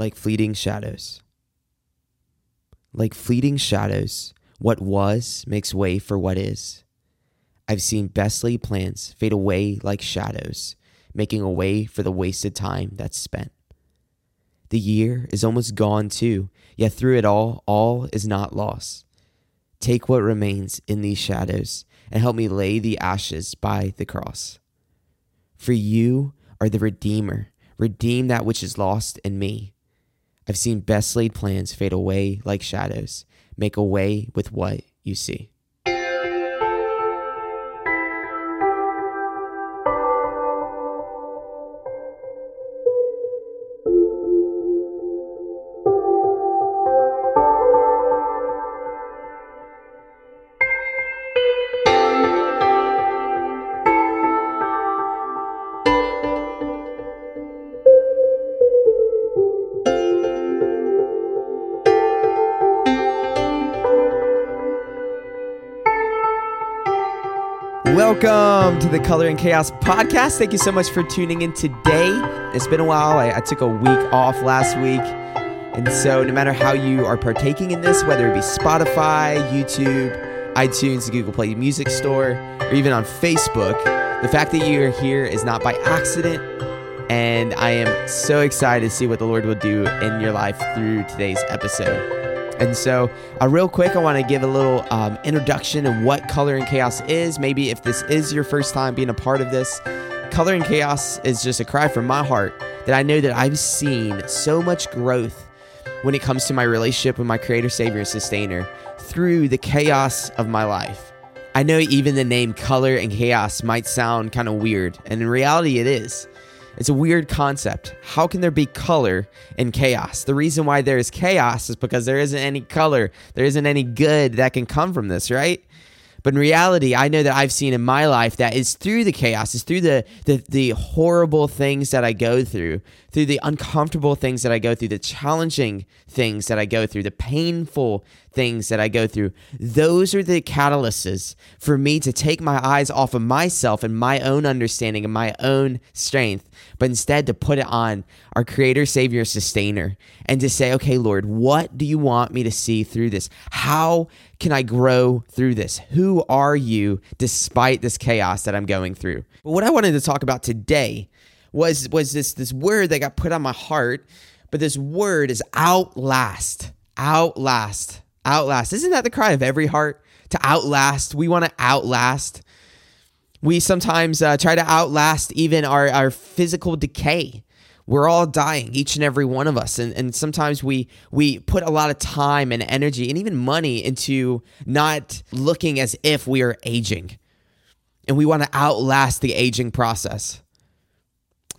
like fleeting shadows. Like fleeting shadows, what was makes way for what is. I've seen best laid plans fade away like shadows, making a way for the wasted time that's spent. The year is almost gone too, yet through it all, all is not lost. Take what remains in these shadows and help me lay the ashes by the cross. For you are the Redeemer. Redeem that which is lost in me. I've seen best laid plans fade away like shadows. Make a way with what you see. To the Color and Chaos podcast. Thank you so much for tuning in today. It's been a while. I, I, took a week off last week. And so, no matter how you are partaking in this, whether it be Spotify, YouTube, iTunes, the Google Play Music Store, or even on Facebook, the fact that you're here is not by accident. And I am so excited to see what the Lord will do in your life through today's episode. And so, uh, real quick, I want to give a little um, introduction of what Color and Chaos is. Maybe if this is your first time being a part of this, Color and Chaos is just a cry from my heart that I know that I've seen so much growth when it comes to my relationship with my Creator, Savior, and Sustainer through the chaos of my life. I know even the name Color and Chaos might sound kind of weird, and in reality, it is. It's a weird concept. How can there be color in chaos? The reason why there is chaos is because there isn't any color. There isn't any good that can come from this, right? But in reality, I know that I've seen in my life that it's through the chaos, it's through the, the the horrible things that I go through, through the uncomfortable things that I go through, the challenging things that I go through, the painful things that I go through. Those are the catalysts for me to take my eyes off of myself and my own understanding and my own strength, but instead to put it on our creator, savior, sustainer and to say, okay, Lord, what do you want me to see through this? How can I grow through this? Who are you despite this chaos that I'm going through? But what I wanted to talk about today was was this this word that got put on my heart, but this word is outlast. Outlast. Outlast. Isn't that the cry of every heart? To outlast. We want to outlast. We sometimes uh, try to outlast even our, our physical decay. We're all dying, each and every one of us. And, and sometimes we, we put a lot of time and energy and even money into not looking as if we are aging. And we want to outlast the aging process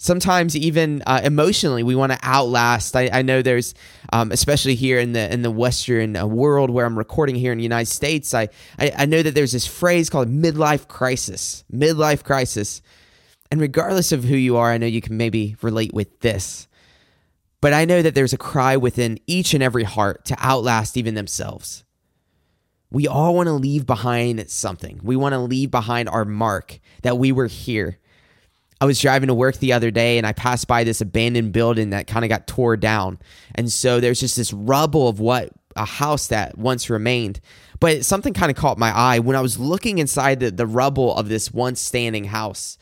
sometimes even uh, emotionally we want to outlast. I, I, know there's um, especially here in the in the western uh, world where i'm recording here in the united states I, I, I know that there's this phrase called midlife crisis midlife crisis. And regardless of who you are i know you can maybe relate with this but i know that there's a cry within each and every heart to outlast even themselves. We all want to leave behind something. We want to leave behind our mark that we were here I was driving to work the other day and I passed by this abandoned building that kind of got tore down. And so there's just this rubble of what a house that once remained. But something kind of caught my eye when I was looking inside the, the rubble of this once standing house.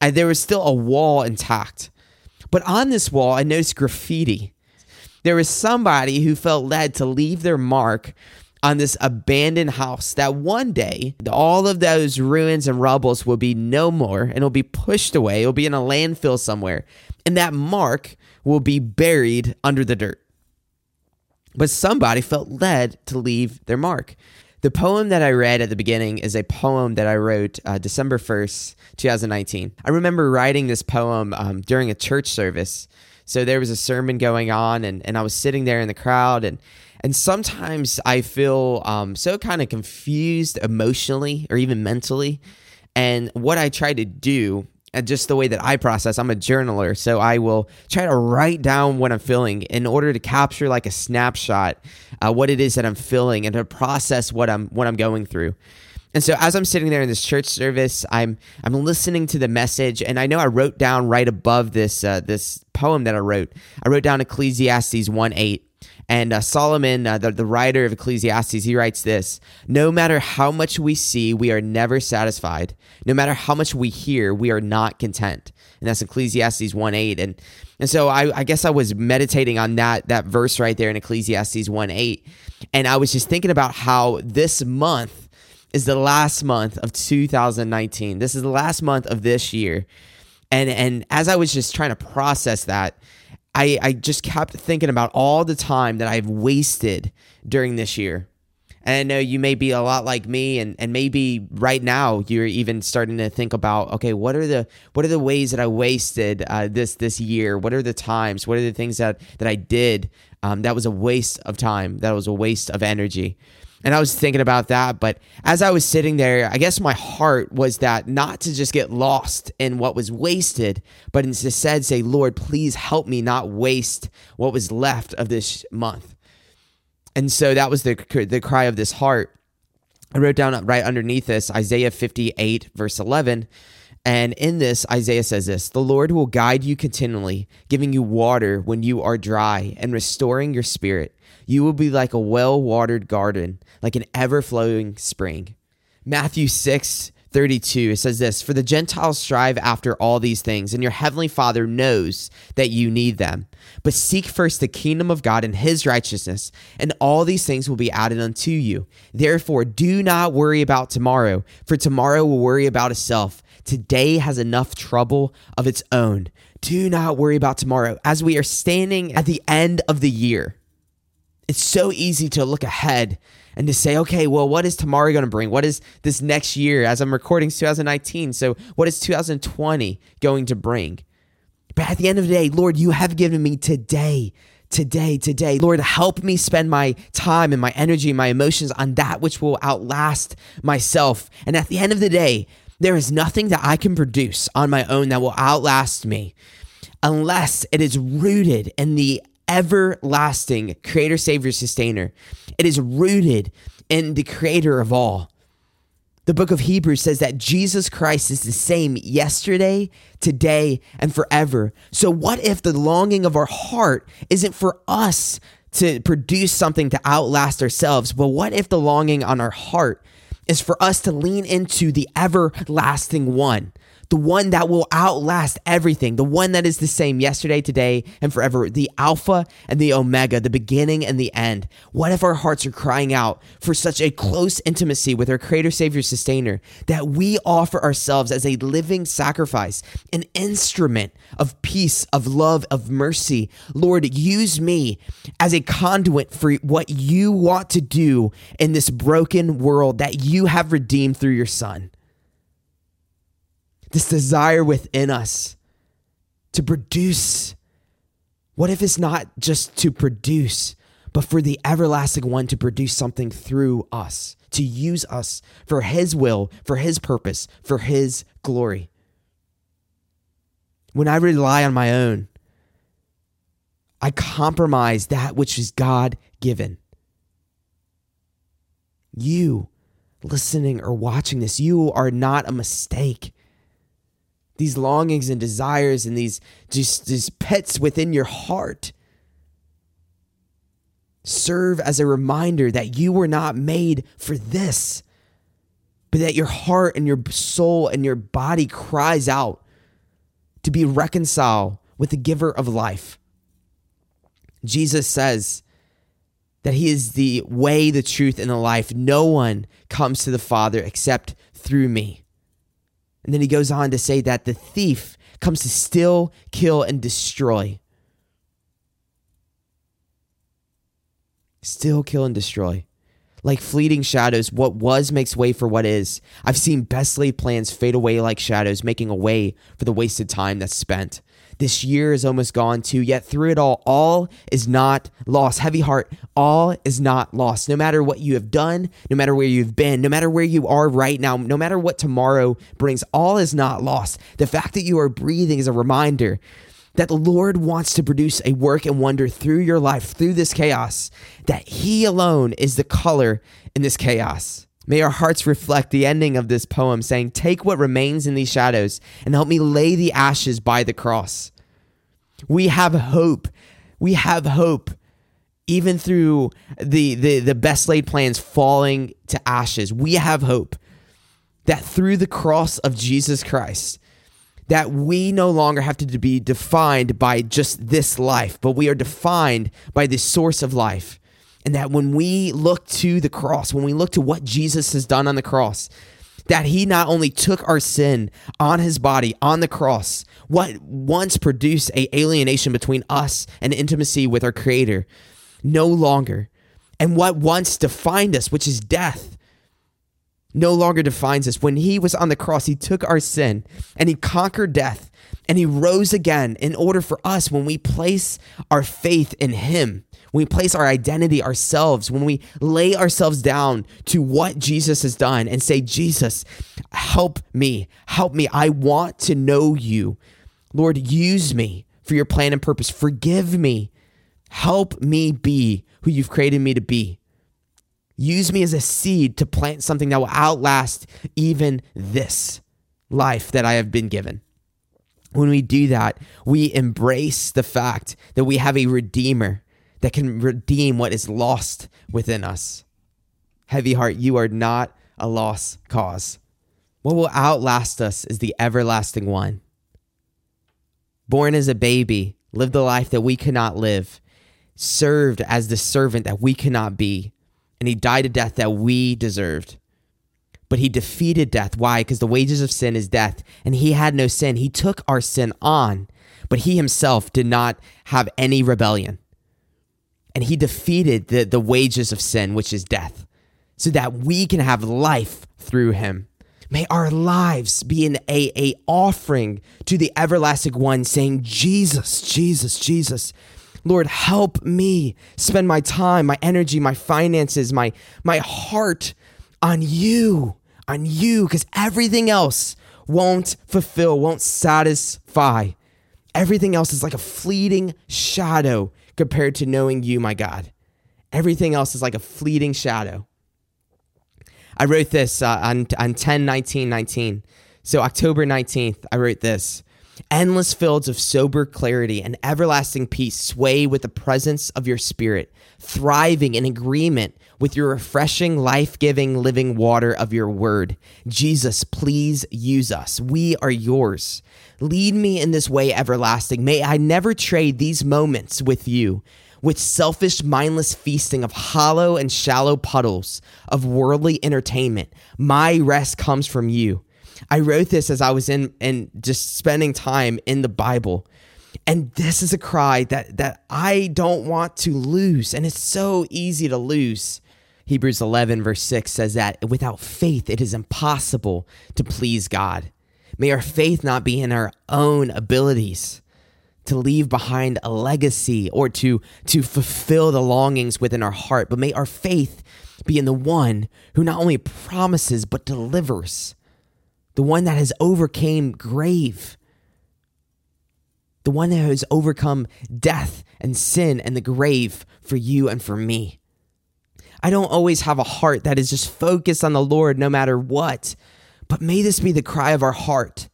I, there was still a wall intact. But on this wall, I noticed graffiti. There was somebody who felt led to leave their mark on this abandoned house that one day all of those ruins and rubbles will be no more and it'll be pushed away. It'll be in a landfill somewhere. And that mark will be buried under the dirt. But somebody felt led to leave their mark. The poem that I read at the beginning is a poem that I wrote uh, December 1st, 2019. I remember writing this poem um, during a church service. So there was a sermon going on, and, and I was sitting there in the crowd, and and sometimes I feel um, so kind of confused emotionally or even mentally. And what I try to do, uh, just the way that I process, I'm a journaler, so I will try to write down what I'm feeling in order to capture like a snapshot uh, what it is that I'm feeling and to process what I'm what I'm going through. And so as I'm sitting there in this church service, I'm I'm listening to the message, and I know I wrote down right above this uh, this poem that I wrote. I wrote down Ecclesiastes one eight. And uh, Solomon, uh, the, the writer of Ecclesiastes, he writes this No matter how much we see, we are never satisfied. No matter how much we hear, we are not content. And that's Ecclesiastes 1 8. And, and so I, I guess I was meditating on that, that verse right there in Ecclesiastes 1 8. And I was just thinking about how this month is the last month of 2019. This is the last month of this year. And, and as I was just trying to process that, I, I just kept thinking about all the time that I've wasted during this year. And I know you may be a lot like me, and, and maybe right now you're even starting to think about, okay, what are the what are the ways that I wasted uh, this this year? What are the times? What are the things that that I did um, that was a waste of time? That was a waste of energy. And I was thinking about that. But as I was sitting there, I guess my heart was that not to just get lost in what was wasted, but instead say, Lord, please help me not waste what was left of this month. And so that was the, the cry of this heart. I wrote down right underneath this Isaiah 58, verse 11. And in this, Isaiah says this The Lord will guide you continually, giving you water when you are dry and restoring your spirit. You will be like a well watered garden, like an ever flowing spring. Matthew 6 32, it says this For the Gentiles strive after all these things, and your heavenly Father knows that you need them. But seek first the kingdom of God and his righteousness, and all these things will be added unto you. Therefore, do not worry about tomorrow, for tomorrow will worry about itself. Today has enough trouble of its own. Do not worry about tomorrow. As we are standing at the end of the year, it's so easy to look ahead and to say, okay, well, what is tomorrow going to bring? What is this next year? As I'm recording 2019, so what is 2020 going to bring? But at the end of the day, Lord, you have given me today, today, today. Lord, help me spend my time and my energy and my emotions on that which will outlast myself. And at the end of the day, there is nothing that I can produce on my own that will outlast me unless it is rooted in the everlasting creator, savior, sustainer. It is rooted in the creator of all. The book of Hebrews says that Jesus Christ is the same yesterday, today, and forever. So, what if the longing of our heart isn't for us to produce something to outlast ourselves? But what if the longing on our heart is for us to lean into the everlasting one? The one that will outlast everything, the one that is the same yesterday, today, and forever, the Alpha and the Omega, the beginning and the end. What if our hearts are crying out for such a close intimacy with our Creator, Savior, Sustainer that we offer ourselves as a living sacrifice, an instrument of peace, of love, of mercy? Lord, use me as a conduit for what you want to do in this broken world that you have redeemed through your Son this desire within us to produce. What if it's not just to produce, but for the everlasting one to produce something through us, to use us for his will, for his purpose, for his glory? When I rely on my own, I compromise that which is God given. You listening or watching this, you are not a mistake these longings and desires and these just these pets within your heart serve as a reminder that you were not made for this but that your heart and your soul and your body cries out to be reconciled with the giver of life. Jesus says that he is the way the truth and the life. No one comes to the father except through me and then he goes on to say that the thief comes to steal, kill, and destroy. Still kill and destroy. Like fleeting shadows, what was makes way for what is. I've seen best laid plans fade away like shadows, making a way for the wasted time that's spent. This year is almost gone too, yet through it all, all is not lost. Heavy heart, all is not lost. No matter what you have done, no matter where you've been, no matter where you are right now, no matter what tomorrow brings, all is not lost. The fact that you are breathing is a reminder that the Lord wants to produce a work and wonder through your life, through this chaos, that He alone is the color in this chaos. May our hearts reflect the ending of this poem saying, Take what remains in these shadows and help me lay the ashes by the cross. We have hope. We have hope even through the, the, the best laid plans falling to ashes. We have hope that through the cross of Jesus Christ, that we no longer have to be defined by just this life, but we are defined by the source of life. And that when we look to the cross, when we look to what Jesus has done on the cross, that he not only took our sin on his body on the cross, what once produced a alienation between us and intimacy with our creator, no longer. And what once defined us, which is death, no longer defines us. When he was on the cross, he took our sin and he conquered death and he rose again in order for us when we place our faith in him when we place our identity ourselves, when we lay ourselves down to what Jesus has done and say, Jesus, help me, help me. I want to know you. Lord, use me for your plan and purpose. Forgive me. Help me be who you've created me to be. Use me as a seed to plant something that will outlast even this life that I have been given. When we do that, we embrace the fact that we have a Redeemer that can redeem what is lost within us. Heavy heart, you are not a lost cause. What will outlast us is the everlasting one. Born as a baby, lived the life that we cannot live, served as the servant that we cannot be, and he died a death that we deserved. But he defeated death. Why? Because the wages of sin is death, and he had no sin. He took our sin on, but he himself did not have any rebellion and he defeated the, the wages of sin, which is death, so that we can have life through him. May our lives be an a, a offering to the everlasting one, saying, Jesus, Jesus, Jesus. Lord, help me spend my time, my energy, my finances, my my heart on you, on you, because everything else won't fulfill, won't satisfy. Everything else is like a fleeting shadow compared to knowing you, my God. Everything else is like a fleeting shadow. I wrote this uh, on, on 10 19 19. So, October 19th, I wrote this Endless fields of sober clarity and everlasting peace sway with the presence of your spirit, thriving in agreement with your refreshing, life giving, living water of your word. Jesus, please use us. We are yours. Lead me in this way everlasting. May I never trade these moments with you with selfish, mindless feasting of hollow and shallow puddles of worldly entertainment. My rest comes from you. I wrote this as I was in and just spending time in the Bible. And this is a cry that that I don't want to lose. And it's so easy to lose. Hebrews 11 verse 6 says that without faith it is impossible to please God. May our faith not be in our own abilities to leave behind a legacy or to to fulfill the longings within our heart, but may our faith be in the one who not only promises but delivers the one that has overcame grave, the one that has overcome death and sin and the grave for you and for me. I don't always have a heart that is just focused on the Lord no matter what, but may this be the cry of our heart.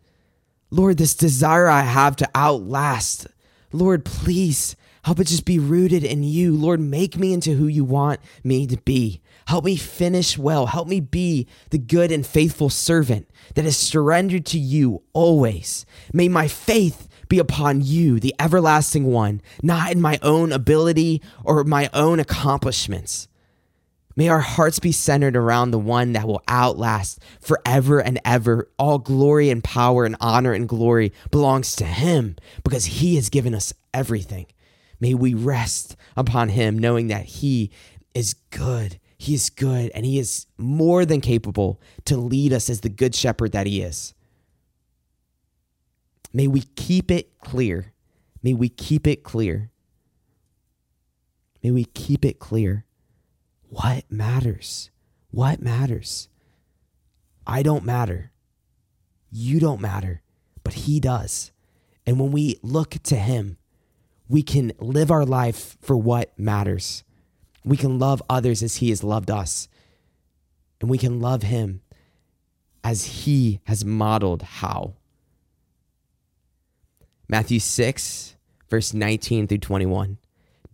Lord, this desire I have to outlast. Lord, please help it just be rooted in you. Lord, make me into who you want me to be. Help me finish well. Help me be the good and faithful servant that is surrendered to you always. May my faith be upon you, the everlasting one, not in my own ability or my own accomplishments. May our hearts be centered around the one that will outlast forever and ever. All glory and power and honor and glory belongs to him because he has given us everything. May we rest upon him, knowing that he is good he is good and He is more than capable to lead us as the good shepherd that He is. May we keep it clear. May we keep it clear. May we keep it clear. What matters? What matters? I don't matter. You don't matter, but He does. And when we look to Him, we can live our life for what matters. We can love others as He has loved us. and we can love him as he has modeled how. Matthew 6, verse 19 through 21.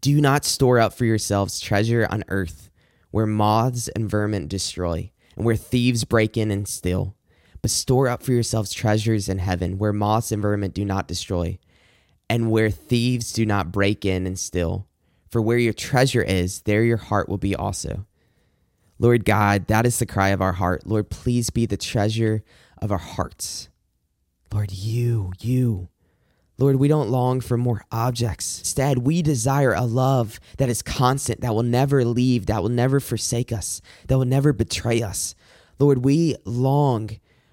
Do not store up for yourselves treasure on earth, where moths and vermin destroy, and where thieves break in and steal. But store up for yourselves treasures in heaven, where moths and vermin do not destroy, and where thieves do not break in and steal. For where your treasure is, there your heart will be also. Lord God, that is the cry of our heart. Lord, please be the treasure of our hearts. Lord, you, you. Lord, we don't long for more objects. Instead, we desire a love that is constant, that will never leave, that will never forsake us, that will never betray us. Lord, we long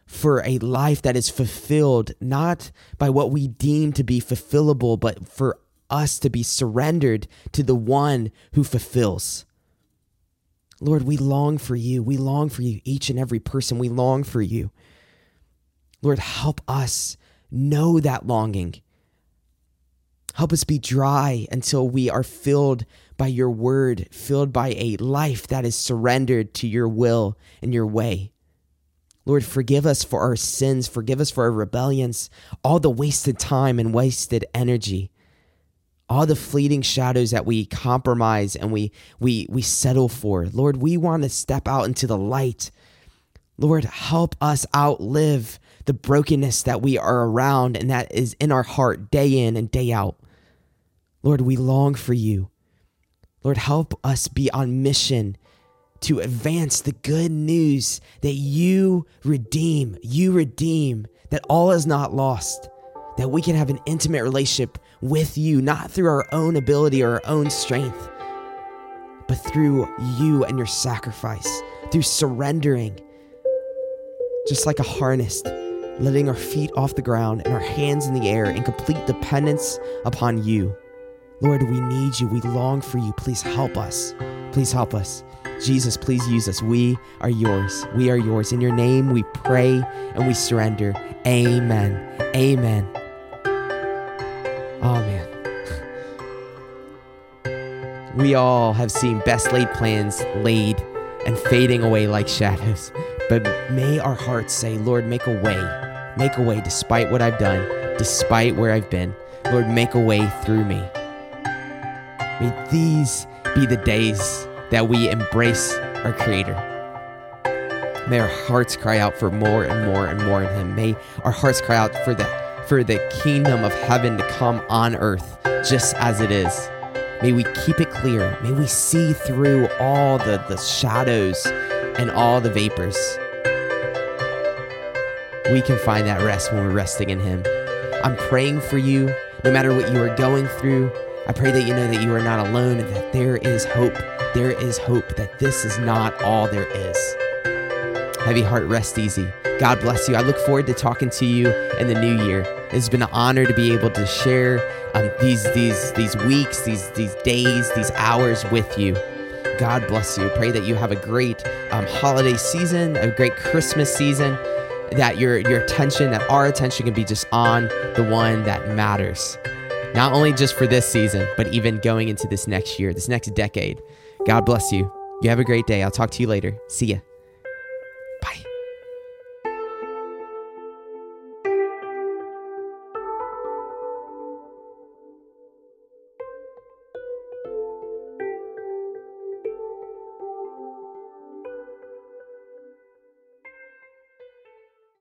for a life that is fulfilled not by what we deem to be fulfillable, but for us to be surrendered to the one who fulfills. Lord, we long for you. We long for you, each and every person. We long for you. Lord, help us know that longing. Help us be dry until we are filled by your word, filled by a life that is surrendered to your will and your way. Lord, forgive us for our sins, forgive us for our rebellions, all the wasted time and wasted energy all the fleeting shadows that we compromise and we we we settle for. Lord, we want to step out into the light. Lord, help us outlive the brokenness that we are around and that is in our heart day in and day out. Lord, we long for you. Lord, help us be on mission to advance the good news that you redeem, you redeem, that all is not lost, that we can have an intimate relationship with you, not through our own ability or our own strength, but through you and your sacrifice, through surrendering, just like a harness, letting our feet off the ground and our hands in the air in complete dependence upon you. Lord, we need you. We long for you. Please help us. Please help us. Jesus, please use us. We are yours. We are yours. In your name we pray and we surrender. Amen. Amen. Oh, man. We all have seen best laid plans laid and fading away like shadows. But may our hearts say, Lord, make a way. Make a way despite what I've done, despite where I've been. Lord, make a way through me. May these be the days that we embrace our Creator. May our hearts cry out for more and more and more in Him. May our hearts cry out for the for the kingdom of heaven to come on earth just as it is. May we keep it clear. May we see through all the, the shadows and all the vapors. We can find that rest when we're resting in Him. I'm praying for you, no matter what you are going through. I pray that you know that you are not alone and that there is hope. There is hope that this is not all there is. Heavy heart, rest easy. God bless you. I look forward to talking to you in the new year. It's been an honor to be able to share um, these these these weeks, these these days, these hours with you. God bless you. Pray that you have a great um, holiday season, a great Christmas season. That your your attention, that our attention can be just on the one that matters, not only just for this season, but even going into this next year, this next decade. God bless you. You have a great day. I'll talk to you later. See ya.